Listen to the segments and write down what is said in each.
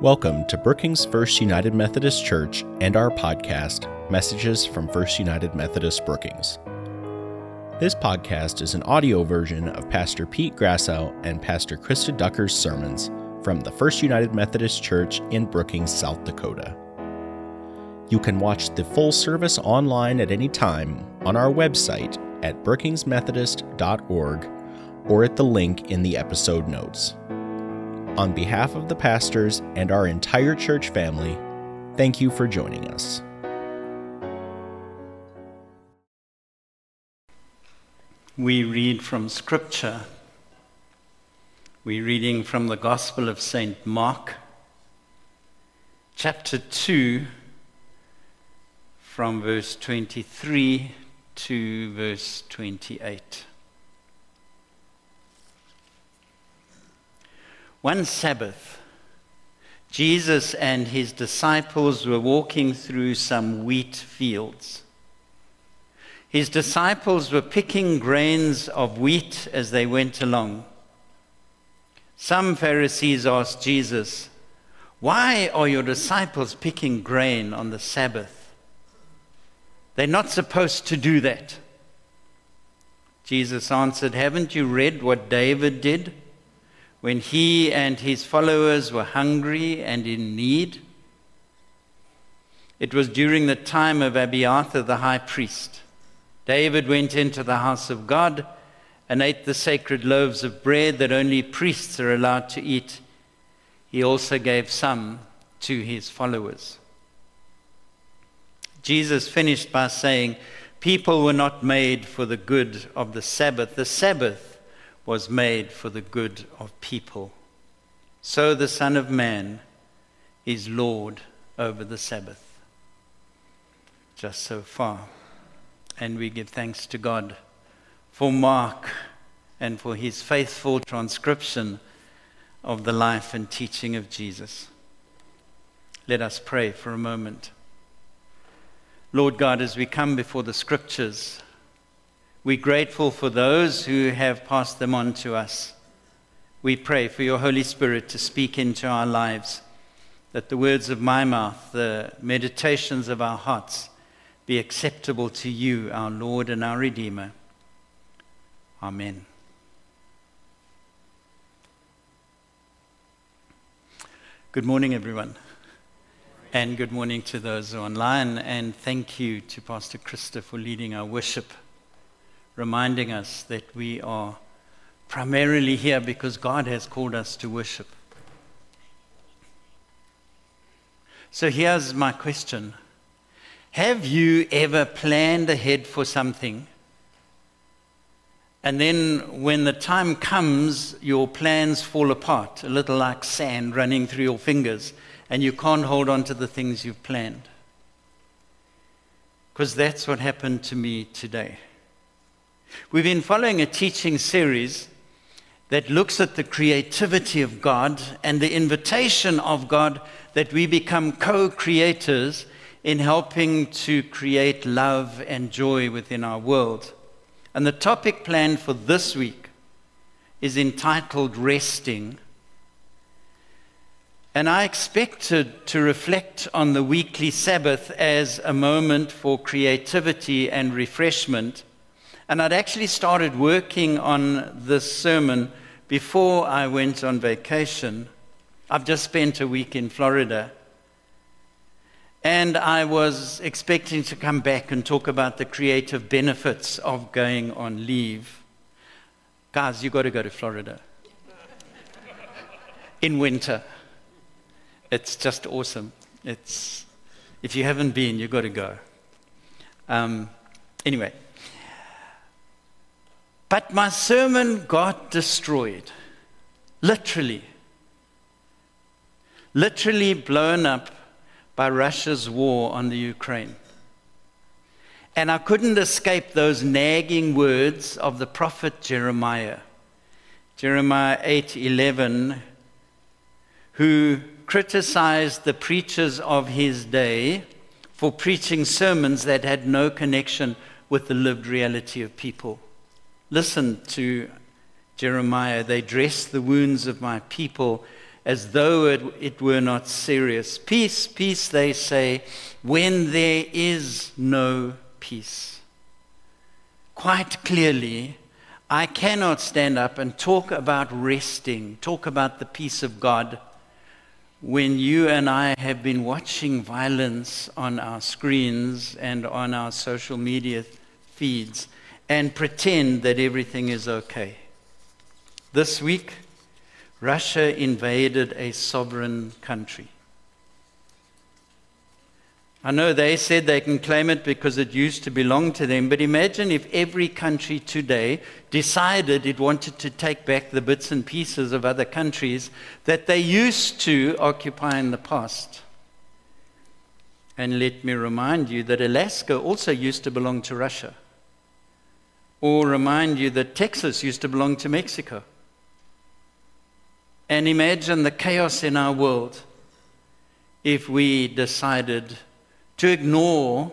Welcome to Brookings First United Methodist Church and our podcast, Messages from First United Methodist Brookings. This podcast is an audio version of Pastor Pete Grasso and Pastor Krista Ducker's sermons from the First United Methodist Church in Brookings, South Dakota. You can watch the full service online at any time on our website at brookingsmethodist.org or at the link in the episode notes. On behalf of the pastors and our entire church family, thank you for joining us. We read from Scripture. We're reading from the Gospel of St. Mark, chapter 2, from verse 23 to verse 28. One Sabbath, Jesus and his disciples were walking through some wheat fields. His disciples were picking grains of wheat as they went along. Some Pharisees asked Jesus, Why are your disciples picking grain on the Sabbath? They're not supposed to do that. Jesus answered, Haven't you read what David did? When he and his followers were hungry and in need. It was during the time of Abiathar the high priest. David went into the house of God and ate the sacred loaves of bread that only priests are allowed to eat. He also gave some to his followers. Jesus finished by saying, People were not made for the good of the Sabbath. The Sabbath was made for the good of people. So the Son of Man is Lord over the Sabbath. Just so far. And we give thanks to God for Mark and for his faithful transcription of the life and teaching of Jesus. Let us pray for a moment. Lord God, as we come before the scriptures, we're grateful for those who have passed them on to us. We pray for your Holy Spirit to speak into our lives, that the words of my mouth, the meditations of our hearts, be acceptable to you, our Lord and our Redeemer. Amen. Good morning, everyone. And good morning to those online. And thank you to Pastor Krista for leading our worship reminding us that we are primarily here because God has called us to worship. So here's my question Have you ever planned ahead for something? And then when the time comes, your plans fall apart, a little like sand running through your fingers, and you can't hold on to the things you've planned. Because that's what happened to me today. We've been following a teaching series that looks at the creativity of God and the invitation of God that we become co creators in helping to create love and joy within our world. And the topic planned for this week is entitled Resting. And I expected to reflect on the weekly Sabbath as a moment for creativity and refreshment and I'd actually started working on this sermon before I went on vacation. I've just spent a week in Florida. And I was expecting to come back and talk about the creative benefits of going on leave. Guys, you've got to go to Florida in winter. It's just awesome. It's, if you haven't been, you've got to go. Um, anyway, but my sermon got destroyed. Literally. Literally blown up by Russia's war on the Ukraine. And I couldn't escape those nagging words of the prophet Jeremiah. Jeremiah 8:11 who criticized the preachers of his day for preaching sermons that had no connection with the lived reality of people. Listen to Jeremiah. They dress the wounds of my people as though it, it were not serious. Peace, peace, they say, when there is no peace. Quite clearly, I cannot stand up and talk about resting, talk about the peace of God, when you and I have been watching violence on our screens and on our social media feeds and pretend that everything is okay. This week, Russia invaded a sovereign country. I know they said they can claim it because it used to belong to them, but imagine if every country today decided it wanted to take back the bits and pieces of other countries that they used to occupy in the past. And let me remind you that Alaska also used to belong to Russia. Or remind you that Texas used to belong to Mexico. And imagine the chaos in our world if we decided to ignore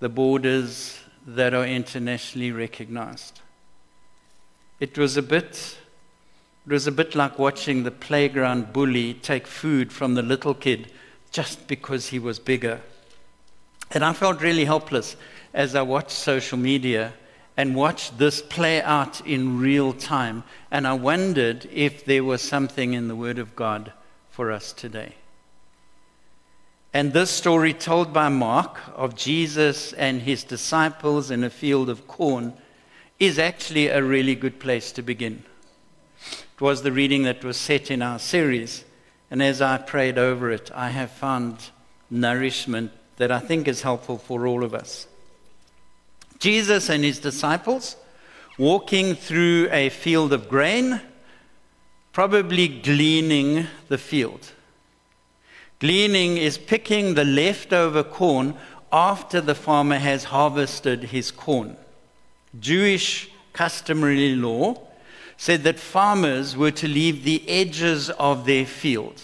the borders that are internationally recognized. It was a bit it was a bit like watching the playground bully take food from the little kid just because he was bigger. And I felt really helpless as I watched social media and watched this play out in real time. And I wondered if there was something in the Word of God for us today. And this story told by Mark of Jesus and his disciples in a field of corn is actually a really good place to begin. It was the reading that was set in our series. And as I prayed over it, I have found nourishment that I think is helpful for all of us. Jesus and his disciples walking through a field of grain, probably gleaning the field. Gleaning is picking the leftover corn after the farmer has harvested his corn. Jewish customary law said that farmers were to leave the edges of their field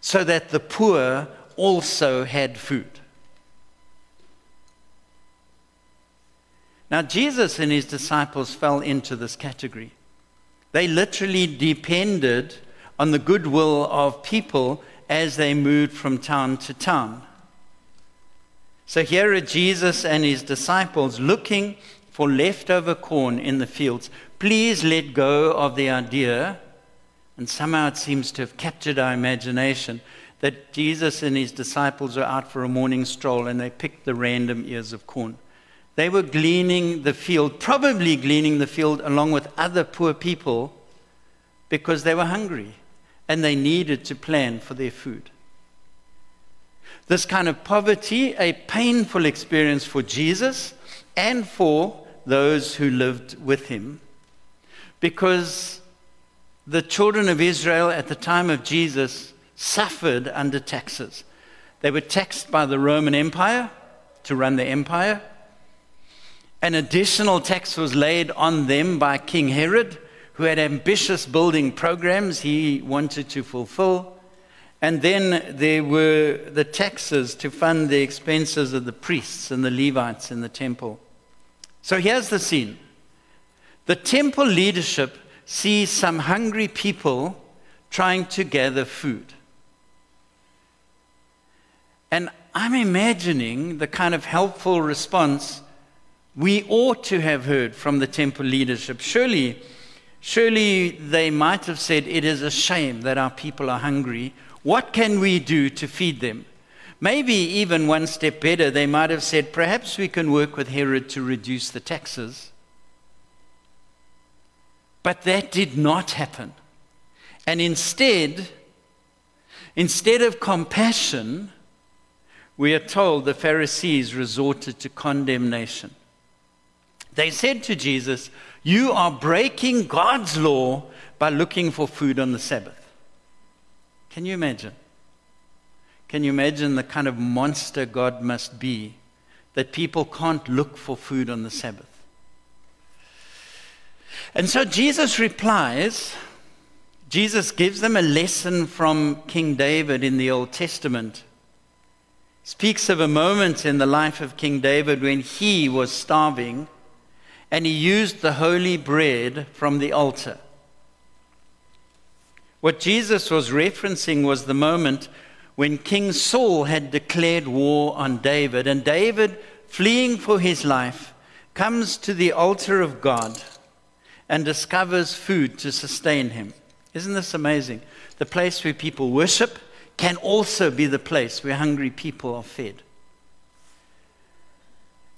so that the poor also had food. Now, Jesus and his disciples fell into this category. They literally depended on the goodwill of people as they moved from town to town. So here are Jesus and his disciples looking for leftover corn in the fields. Please let go of the idea, and somehow it seems to have captured our imagination, that Jesus and his disciples are out for a morning stroll and they picked the random ears of corn. They were gleaning the field, probably gleaning the field along with other poor people because they were hungry and they needed to plan for their food. This kind of poverty, a painful experience for Jesus and for those who lived with him, because the children of Israel at the time of Jesus suffered under taxes. They were taxed by the Roman Empire to run the empire. An additional tax was laid on them by King Herod who had ambitious building programs he wanted to fulfill. And then there were the taxes to fund the expenses of the priests and the Levites in the temple. So here's the scene the temple leadership sees some hungry people trying to gather food. And I'm imagining the kind of helpful response we ought to have heard from the temple leadership. Surely Surely they might have said, It is a shame that our people are hungry. What can we do to feed them? Maybe even one step better, they might have said, Perhaps we can work with Herod to reduce the taxes. But that did not happen. And instead, instead of compassion, we are told the Pharisees resorted to condemnation. They said to Jesus, You are breaking God's law by looking for food on the Sabbath. Can you imagine? Can you imagine the kind of monster God must be that people can't look for food on the Sabbath? And so Jesus replies, Jesus gives them a lesson from King David in the Old Testament. Speaks of a moment in the life of King David when he was starving and he used the holy bread from the altar. What Jesus was referencing was the moment when King Saul had declared war on David, and David, fleeing for his life, comes to the altar of God and discovers food to sustain him. Isn't this amazing? The place where people worship can also be the place where hungry people are fed.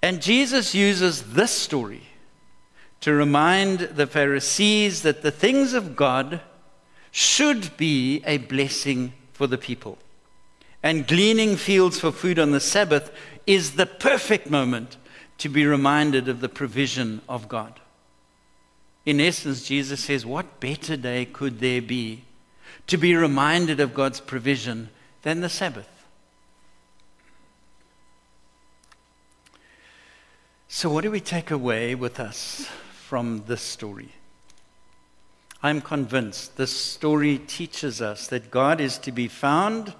And Jesus uses this story to remind the Pharisees that the things of God should be a blessing for the people. And gleaning fields for food on the Sabbath is the perfect moment to be reminded of the provision of God. In essence, Jesus says, What better day could there be to be reminded of God's provision than the Sabbath? So, what do we take away with us from this story? I'm convinced this story teaches us that God is to be found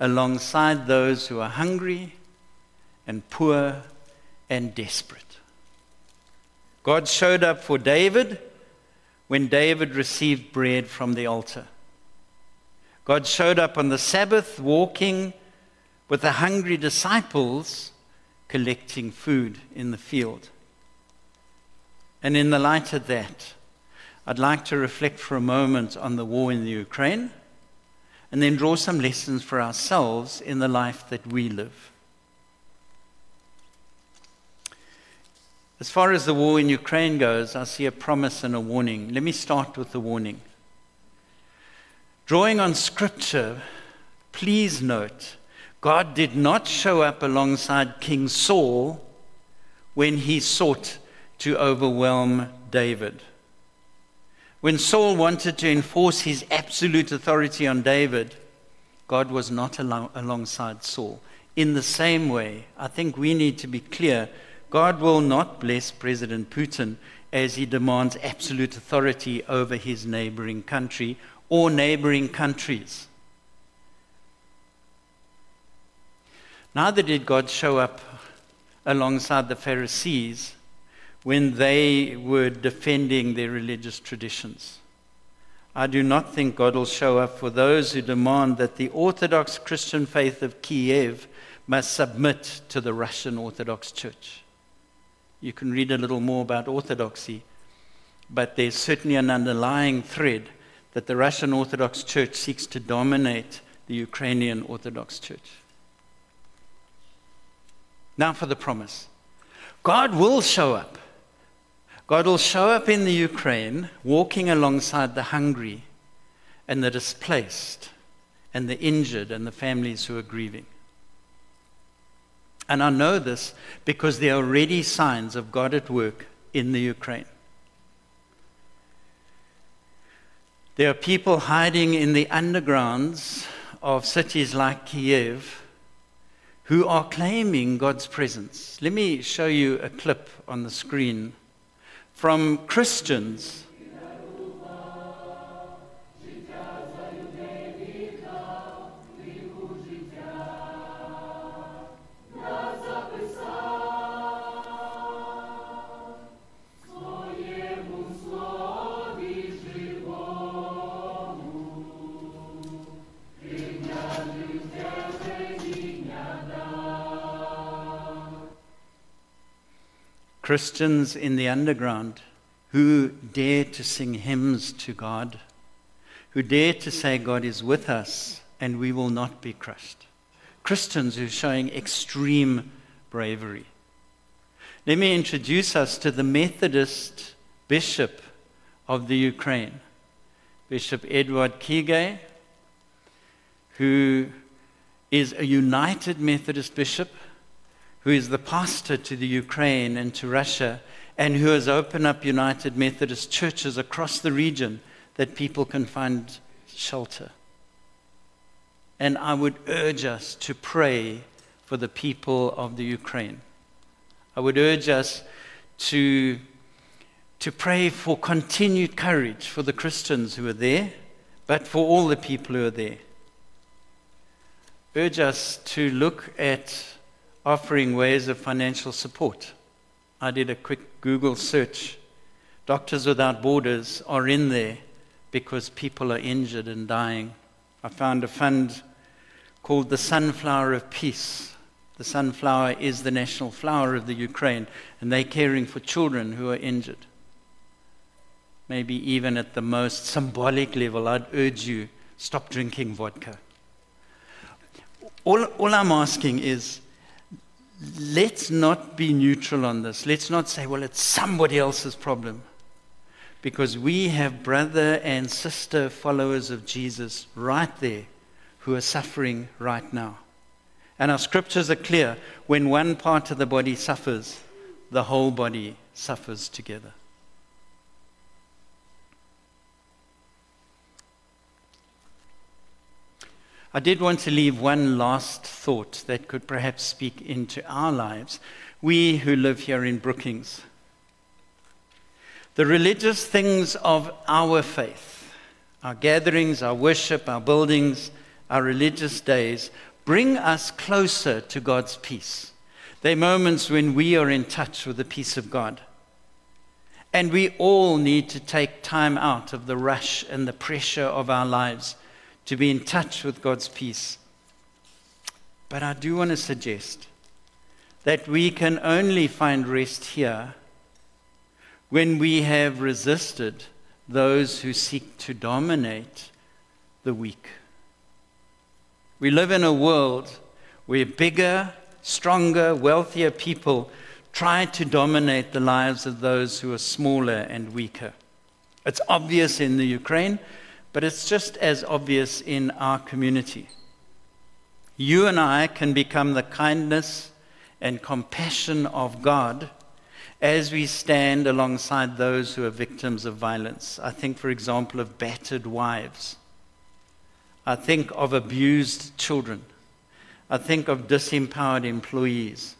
alongside those who are hungry and poor and desperate. God showed up for David when David received bread from the altar. God showed up on the Sabbath walking with the hungry disciples collecting food in the field. And in the light of that, I'd like to reflect for a moment on the war in the Ukraine and then draw some lessons for ourselves in the life that we live. As far as the war in Ukraine goes, I see a promise and a warning. Let me start with the warning. Drawing on scripture, please note God did not show up alongside King Saul when he sought to overwhelm David. When Saul wanted to enforce his absolute authority on David, God was not alongside Saul. In the same way, I think we need to be clear God will not bless President Putin as he demands absolute authority over his neighboring country or neighboring countries. Neither did God show up alongside the Pharisees when they were defending their religious traditions. I do not think God will show up for those who demand that the Orthodox Christian faith of Kiev must submit to the Russian Orthodox Church. You can read a little more about orthodoxy, but there's certainly an underlying thread that the Russian Orthodox Church seeks to dominate the Ukrainian Orthodox Church. Now for the promise God will show up. God will show up in the Ukraine, walking alongside the hungry and the displaced and the injured and the families who are grieving. And I know this because there are already signs of God at work in the Ukraine. There are people hiding in the undergrounds of cities like Kiev who are claiming God's presence. Let me show you a clip on the screen from Christians Christians in the underground who dare to sing hymns to God, who dare to say, God is with us and we will not be crushed. Christians who are showing extreme bravery. Let me introduce us to the Methodist Bishop of the Ukraine, Bishop Edward Khegay, who is a United Methodist bishop who is the pastor to the Ukraine and to Russia, and who has opened up United Methodist churches across the region that people can find shelter. And I would urge us to pray for the people of the Ukraine. I would urge us to, to pray for continued courage for the Christians who are there, but for all the people who are there. Urge us to look at offering ways of financial support. I did a quick Google search. Doctors Without Borders are in there because people are injured and dying. I found a fund called the Sunflower of Peace. The sunflower is the national flower of the Ukraine, and they're caring for children who are injured. Maybe even at the most symbolic level, I'd urge you stop drinking vodka. All, all I'm asking is let's not be neutral on this. Let's not say, well, it's somebody else's problem. Because we have brother and sister followers of Jesus right there who are suffering right now. And our scriptures are clear when one part of the body suffers, the whole body suffers together. I did want to leave one last thought that could perhaps speak into our lives, we who live here in Brookings. The religious things of our faith, our gatherings, our worship, our buildings, our religious days, bring us closer to God's peace. They're moments when we are in touch with the peace of God. And we all need to take time out of the rush and the pressure of our lives to be in touch with God's peace. But I do want to suggest that we can only find rest here when we have resisted those who seek to dominate the weak. We live in a world where bigger, stronger, wealthier people try to dominate the lives of those who are smaller and weaker. It's obvious in the Ukraine, but it's just as obvious in our community. You and I can become the kindness and compassion of God as we stand alongside those who are victims of violence. I think, for example, of battered wives. I think of abused children. I think of disempowered employees.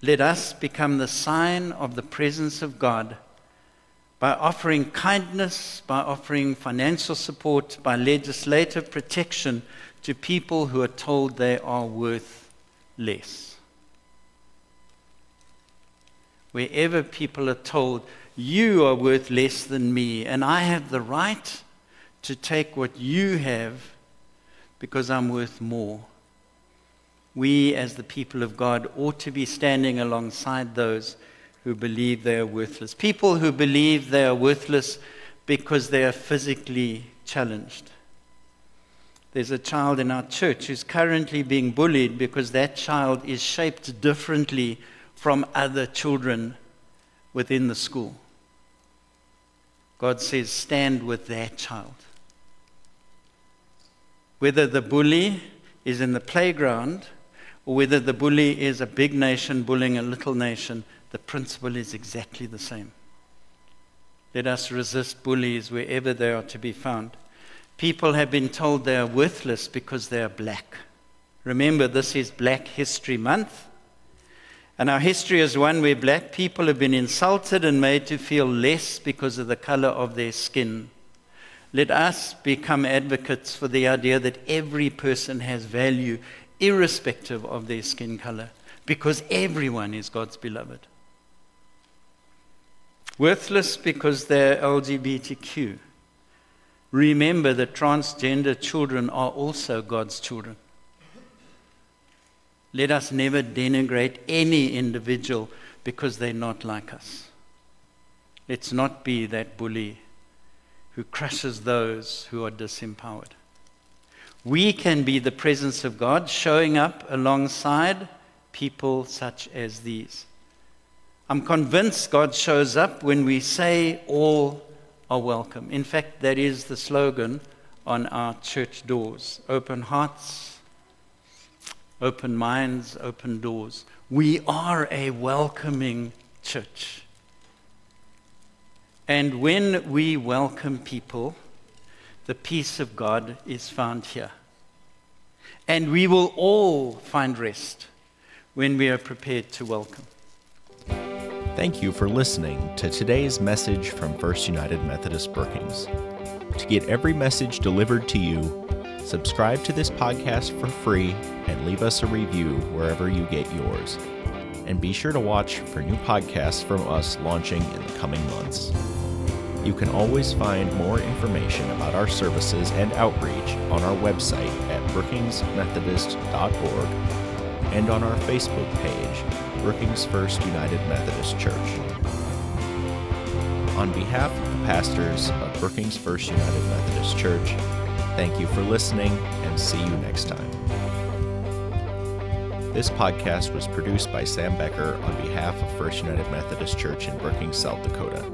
Let us become the sign of the presence of God by offering kindness, by offering financial support, by legislative protection to people who are told they are worth less. Wherever people are told, you are worth less than me, and I have the right to take what you have because I'm worth more. We, as the people of God, ought to be standing alongside those who believe they are worthless. People who believe they are worthless because they are physically challenged. There's a child in our church who's currently being bullied because that child is shaped differently from other children within the school. God says, stand with that child. Whether the bully is in the playground or whether the bully is a big nation bullying a little nation, the principle is exactly the same. Let us resist bullies wherever they are to be found. People have been told they are worthless because they are black. Remember, this is Black History Month. And our history is one where black people have been insulted and made to feel less because of the color of their skin. Let us become advocates for the idea that every person has value, irrespective of their skin color, because everyone is God's beloved. Worthless because they're LGBTQ. Remember that transgender children are also God's children. Let us never denigrate any individual because they're not like us. Let's not be that bully who crushes those who are disempowered. We can be the presence of God showing up alongside people such as these. I'm convinced God shows up when we say all are welcome. In fact, that is the slogan on our church doors open hearts, open minds, open doors. We are a welcoming church. And when we welcome people, the peace of God is found here. And we will all find rest when we are prepared to welcome. Thank you for listening to today's message from First United Methodist Brookings. To get every message delivered to you, subscribe to this podcast for free and leave us a review wherever you get yours. And be sure to watch for new podcasts from us launching in the coming months. You can always find more information about our services and outreach on our website at brookingsmethodist.org and on our Facebook page, Brookings First United Methodist Church. On behalf of the pastors of Brookings First United Methodist Church, thank you for listening and see you next time. This podcast was produced by Sam Becker on behalf of First United Methodist Church in Brookings, South Dakota.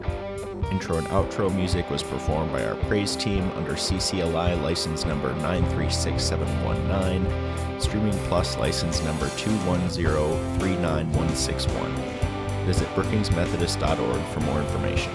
Intro and outro music was performed by our praise team under CCLI license number 936719, Streaming Plus license number 21039161. Visit brookingsmethodist.org for more information.